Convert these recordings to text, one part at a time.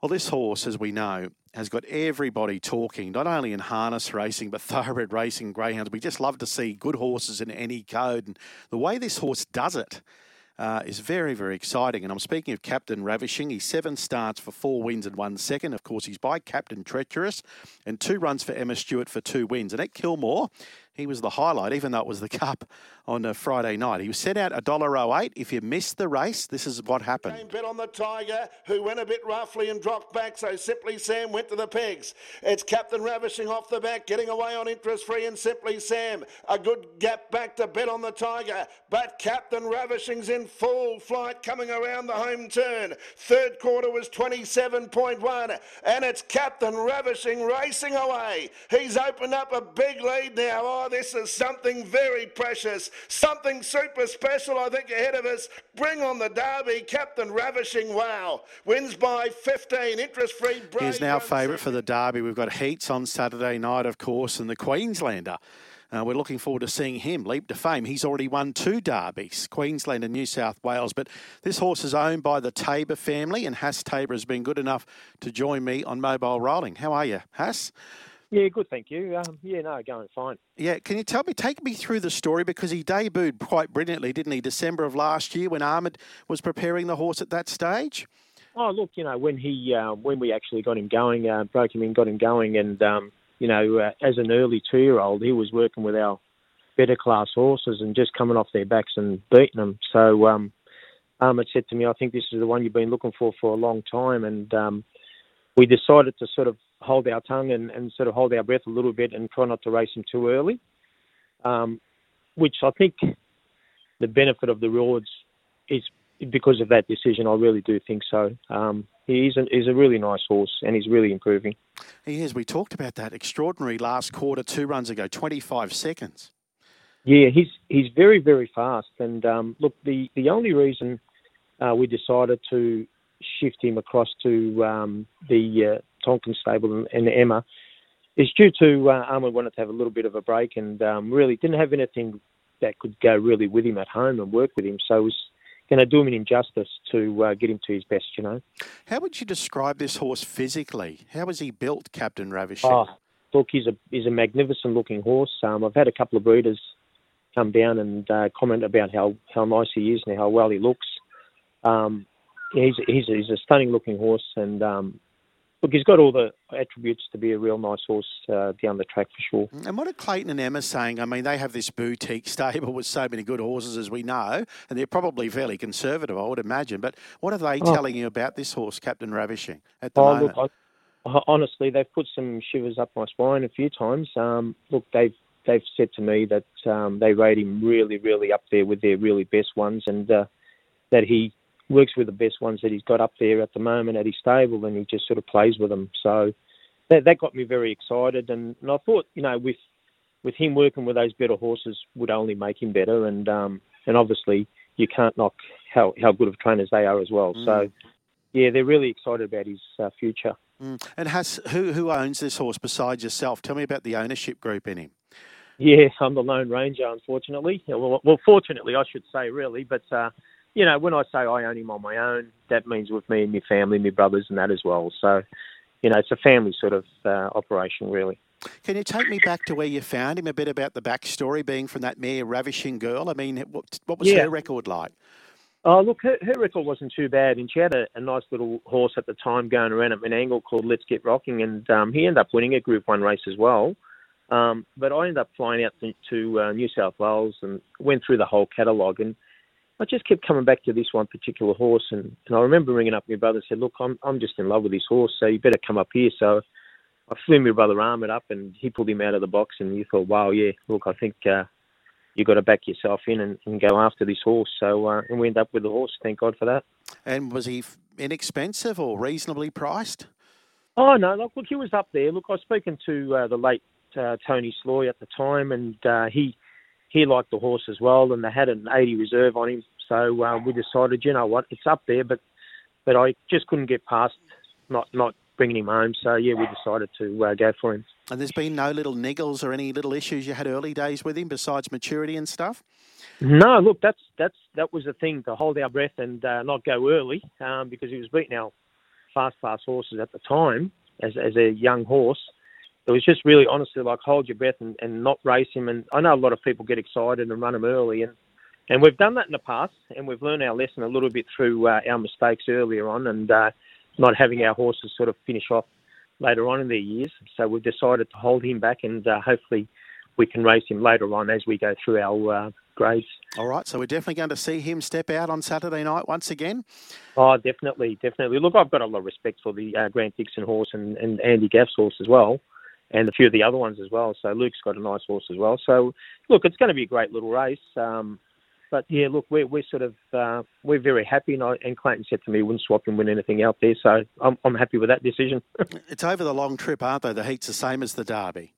Well, this horse, as we know, has got everybody talking, not only in harness racing, but thoroughbred racing, greyhounds. We just love to see good horses in any code. And the way this horse does it uh, is very, very exciting. And I'm speaking of Captain Ravishing. He's seven starts for four wins and one second. Of course, he's by Captain Treacherous and two runs for Emma Stewart for two wins. And at Kilmore, he was the highlight, even though it was the Cup on a Friday night. He was set out $1.08. If you missed the race, this is what happened. Bet on the Tiger, who went a bit roughly and dropped back, so Simply Sam went to the pegs. It's Captain Ravishing off the back, getting away on interest free, and Simply Sam. A good gap back to bet on the Tiger, but Captain Ravishing's in full flight coming around the home turn. Third quarter was 27.1, and it's Captain Ravishing racing away. He's opened up a big lead now. Oh, this is something very precious, something super special, I think, ahead of us. Bring on the Derby, Captain Ravishing. Wow. Wins by 15, interest free. He's now favourite for the Derby. We've got heats on Saturday night, of course, and the Queenslander. Uh, we're looking forward to seeing him leap to fame. He's already won two derbies, Queensland and New South Wales. But this horse is owned by the Taiba family, and Haas Taiba has been good enough to join me on mobile rolling. How are you, Haas? Yeah, good, thank you. Um, yeah, no, going fine. Yeah, can you tell me, take me through the story because he debuted quite brilliantly, didn't he? December of last year when Ahmed was preparing the horse at that stage. Oh, look, you know when he uh, when we actually got him going, uh, broke him in, got him going, and um, you know uh, as an early two year old, he was working with our better class horses and just coming off their backs and beating them. So um, Ahmed said to me, "I think this is the one you've been looking for for a long time," and um, we decided to sort of hold our tongue and, and sort of hold our breath a little bit and try not to race him too early. Um, which I think the benefit of the rewards is because of that decision. I really do think so. Um, he's a, he's a really nice horse and he's really improving. He is. We talked about that extraordinary last quarter two runs ago, 25 seconds. Yeah, he's he's very very fast. And um, look, the the only reason uh, we decided to shift him across to um, the uh, Tonkin stable and, and, Emma is due to uh, wanted to have a little bit of a break and um, really didn't have anything that could go really with him at home and work with him. So it was going to do him an injustice to uh, get him to his best, you know. How would you describe this horse physically? How was he built, Captain Ravishing? Oh, look, he's a he's a magnificent looking horse. Um, I've had a couple of breeders come down and uh, comment about how, how nice he is and how well he looks. Um, he's he's he's a stunning looking horse, and um, look, he's got all the attributes to be a real nice horse uh, down the track for sure. And what are Clayton and Emma saying? I mean, they have this boutique stable with so many good horses, as we know, and they're probably fairly conservative, I would imagine. But what are they oh. telling you about this horse, Captain Ravishing, at the oh, moment? Look, I, honestly, they've put some shivers up my spine a few times. Um, look, they've they've said to me that um, they rate him really, really up there with their really best ones, and uh, that he works with the best ones that he's got up there at the moment at his stable, and he just sort of plays with them. So that, that got me very excited, and, and I thought, you know, with with him working with those better horses would only make him better, and um, and obviously you can't knock how how good of trainers they are as well. Mm. So yeah, they're really excited about his uh, future. Mm. And has who who owns this horse besides yourself? Tell me about the ownership group in him. Yeah, I'm the lone ranger, unfortunately. Well, well fortunately, I should say, really. But uh, you know, when I say I own him on my own, that means with me and my family, my brothers, and that as well. So, you know, it's a family sort of uh, operation, really. Can you take me back to where you found him? A bit about the backstory, being from that mere ravishing girl. I mean, what, what was yeah. her record like? Oh, look, her, her, record wasn't too bad, and she had a, a, nice little horse at the time going around at Menangle called Let's Get Rocking, and um, he ended up winning a Group One race as well. Um, but I ended up flying out to, to uh, New South Wales and went through the whole catalogue, and I just kept coming back to this one particular horse, and, and I remember ringing up my brother and said, "Look, I'm I'm just in love with this horse, so you better come up here." So I flew my brother Ahmed up, and he pulled him out of the box, and you thought, "Wow, yeah, look, I think uh, you got to back yourself in and, and go after this horse." So uh, and we ended up with the horse. Thank God for that. And was he inexpensive or reasonably priced? Oh no, look, look, he was up there. Look, I was speaking to uh, the late uh, Tony Sloy at the time, and uh, he he liked the horse as well, and they had an 80 reserve on him. So uh, we decided, you know what, it's up there, but but I just couldn't get past not not bringing him home. So yeah, we decided to uh, go for him. And there's been no little niggles or any little issues you had early days with him besides maturity and stuff. No, look, that's that's that was the thing to hold our breath and uh, not go early um, because he was beating our fast fast horses at the time as as a young horse. It was just really honestly like hold your breath and, and not race him. And I know a lot of people get excited and run him early, and and we've done that in the past, and we've learned our lesson a little bit through uh, our mistakes earlier on, and uh, not having our horses sort of finish off later on in their years. So we've decided to hold him back, and uh, hopefully we can race him later on as we go through our uh, grades. All right, so we're definitely going to see him step out on Saturday night once again. Oh, definitely, definitely. Look, I've got a lot of respect for the uh, Grant Dixon horse and, and Andy Gath's horse as well, and a few of the other ones as well. So Luke's got a nice horse as well. So look, it's going to be a great little race. Um, but yeah, look, we're we're sort of uh, we're very happy, and, I, and Clayton said to me, wouldn't swap and win anything out there, so I'm I'm happy with that decision. it's over the long trip, aren't they? The heats the same as the Derby.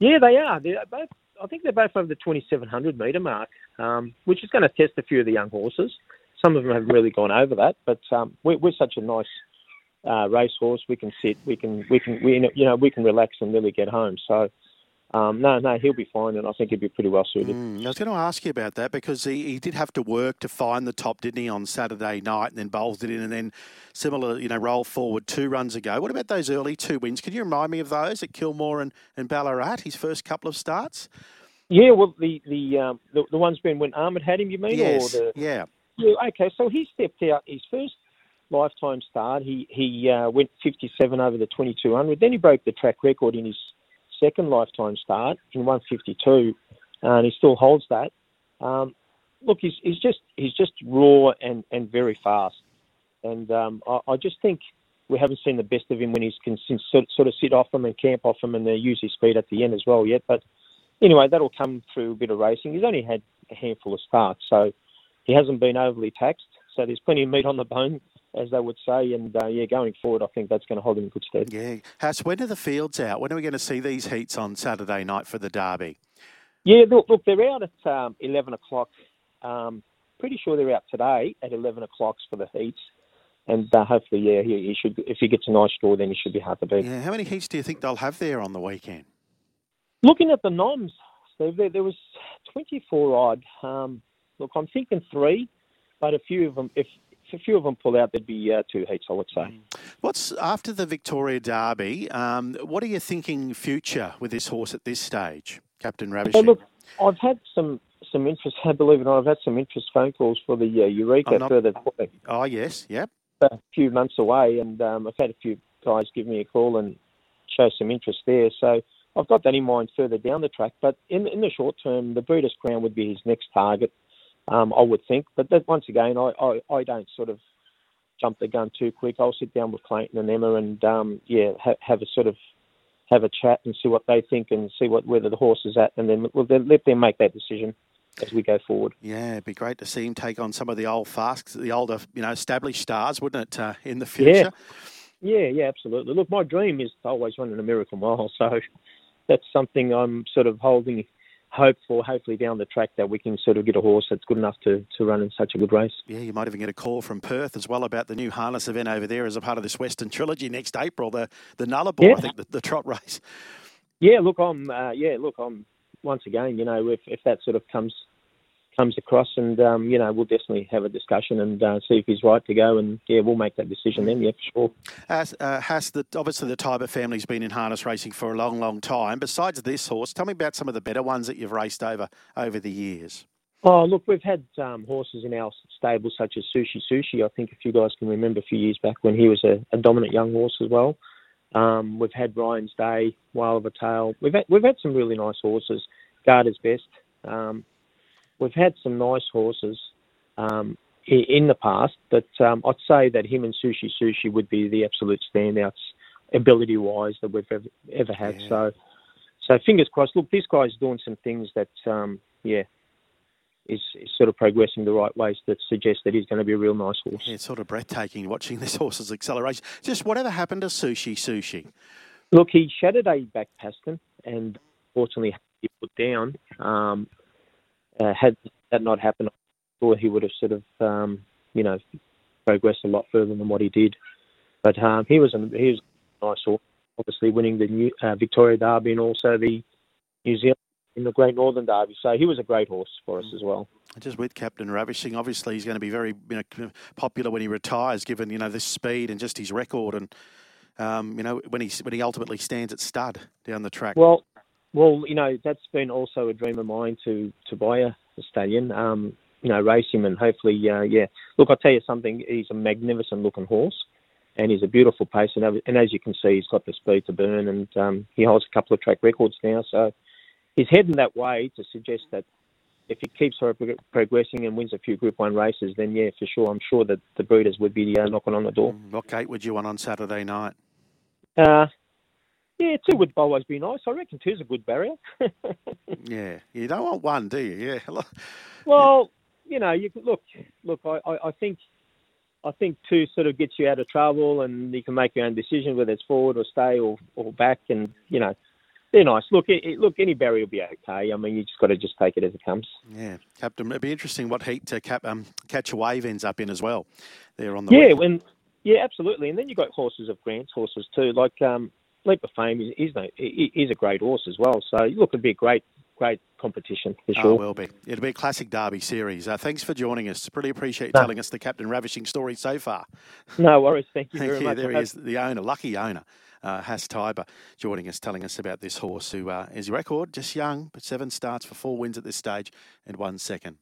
Yeah, they are. They're both. I think they're both over the 2700 metre mark, um, which is going to test a few of the young horses. Some of them haven't really gone over that, but um, we're, we're such a nice uh, racehorse. We can sit, we can, we can, we, you know, we can relax and really get home. So um, no, no, he'll be fine, and I think he'll be pretty well suited. Mm, I was going to ask you about that because he, he did have to work to find the top, didn't he, on Saturday night, and then bowls it in, and then similar, you know, roll forward two runs ago. What about those early two wins? Can you remind me of those at Kilmore and, and Ballarat, his first couple of starts? Yeah, well, the the um, the, the one's been when Ahmed had him, you mean? Yes. Or the, yeah. Yeah. Okay, so he stepped out his first lifetime start. He he uh, went 57 over the 2200. Then he broke the track record in his second lifetime start in 152, and he still holds that. Um, look, he's, he's just he's just raw and, and very fast, and um, I, I, just think we haven't seen the best of him when he's can sort, of sit off him and camp off him and uh, use his speed at the end as well yet. But anyway, that'll come through a bit of racing. He's only had a handful of starts, so he hasn't been overly taxed. So there's plenty of meat on the bone as they would say. And uh, yeah, going forward, I think that's going to hold him in good stead. Yeah. House, when are the fields out? When are we going to see these heats on Saturday night for the Derby? Yeah, look, look they're out at um, 11 o'clock. Um, pretty sure they're out today at 11 o'clock for the heats. And uh, hopefully, yeah, he, he, should. If he gets a nice draw, then he should be hard to beat. Yeah, how many heats do you think they'll have there on the weekend? Looking at the noms, Steve, there, there was 24 odd. Um, look, I'm thinking three, but a few of them, if a few of them pull out, there'd be uh, two heats, I would say. Mm. What's after the Victoria Derby? Um, what are you thinking future with this horse at this stage, Captain Ravishing? Well, look, I've had some some interest. I believe it or not, I've had some interest phone calls for the uh, Eureka not, further. Oh yes, yep. A few months away, and um, I've had a few guys give me a call and show some interest there. So I've got that in mind further down the track. But in in the short term, the Breeders' Crown would be his next target um, I would think. But that, once again, I, I, I, don't sort of jump the gun too quick. I'll sit down with Clayton and Emma and um, yeah, ha- have a sort of have a chat and see what they think and see what whether the horse is at, and then we'll let them make that decision as we go forward. Yeah, it'd be great to see him take on some of the old fast, the older, you know, established stars, wouldn't it, uh, in the future? Yeah. yeah, yeah, absolutely. Look, my dream is to always run an American Mile, so that's something I'm sort of holding hope for hopefully down the track that we can sort of get a horse that's good enough to, to run in such a good race. Yeah, you might even get a call from Perth as well about the new harness event over there as a part of this Western trilogy next April, the the Nullarbor, yeah. I think, the, the, trot race. Yeah, look, I'm uh, yeah, look, I'm once again, you know, if if that sort of comes comes across, and um, you know, we'll definitely have a discussion and uh, see if he's right to go, and yeah, we'll make that decision then. Yeah, for sure. Has, uh, has the obviously the Taiba family's been in harness racing for a long, long time. Besides this horse, tell me about some of the better ones that you've raced over over the years. Oh, look, we've had um, horses in our stable such as Sushi Sushi. I think if you guys can remember a few years back when he was a, a dominant young horse as well. Um, we've had Ryan's Day, Wild of a Tail. We've had, we've had some really nice horses. Guard Garter's Best. Um, we've had some nice horses um, in the past, but um, I'd say that him and Sushi Sushi would be the absolute standouts ability wise that we've ever, ever had. Yeah. So, so fingers crossed. Look, this guy's doing some things that, um, yeah, is, is, sort of progressing the right ways that suggest that he's going to be a real nice horse. Yeah, it's sort of breathtaking watching this horse's acceleration. Just whatever happened to Sushi Sushi? Look, he shattered a back pastern and fortunately he put down. Um, uh, had that not happened, thought he would have sort of, um, you know, progressed a lot further than what he did. But um, he was a he was a nice horse, obviously winning the New, uh, Victoria Derby and also the New Zealand in the Great Northern Derby. So he was a great horse for us as well. Just with Captain Ravishing, obviously he's going to be very you know, popular when he retires, given you know this speed and just his record, and um, you know when he when he ultimately stands at stud down the track. Well, well, you know that's been also a dream of mine to to buy a, a stallion. Um, you know, race him and hopefully, uh, yeah. Look, I'll tell you something. He's a magnificent looking horse, and he's a beautiful pace. And, and as you can see, he's got the speed to burn, and um, he holds a couple of track records now. So he's heading that way to suggest that if he keeps progressing and wins a few Group One races, then yeah, for sure, I'm sure that the breeders would be uh, knocking on the door. Mm, what gate would you want on Saturday night? Uh, yeah, two would always be nice. I reckon two's a good barrier. yeah, you don't want one, do you? Yeah. well, you know, you look, look. I, I, I think, I think two sort of gets you out of trouble, and you can make your own decision whether it's forward or stay or, or back, and you know, they're nice. Look, it, look, any barrier will be okay. I mean, you just got to just take it as it comes. Yeah, Captain. It'd be interesting what heat to cap, um, catch a wave ends up in as well. There on the yeah, when yeah, absolutely. And then you have got horses of Grant's horses too, like um, Leap To Fame is is, is a great horse as well. So look, it'd be a great great competition for sure. Oh, will be. It'll be a classic Derby series. Uh, thanks for joining us. Really appreciate you no. telling us the Captain Ravishing story so far. No worries. Thank you Thank very you. much. There he is, the owner, lucky owner uh, Haas Taiba, joining us, telling us about this horse who uh, is record, just young, but seven starts for four wins at this stage and one second.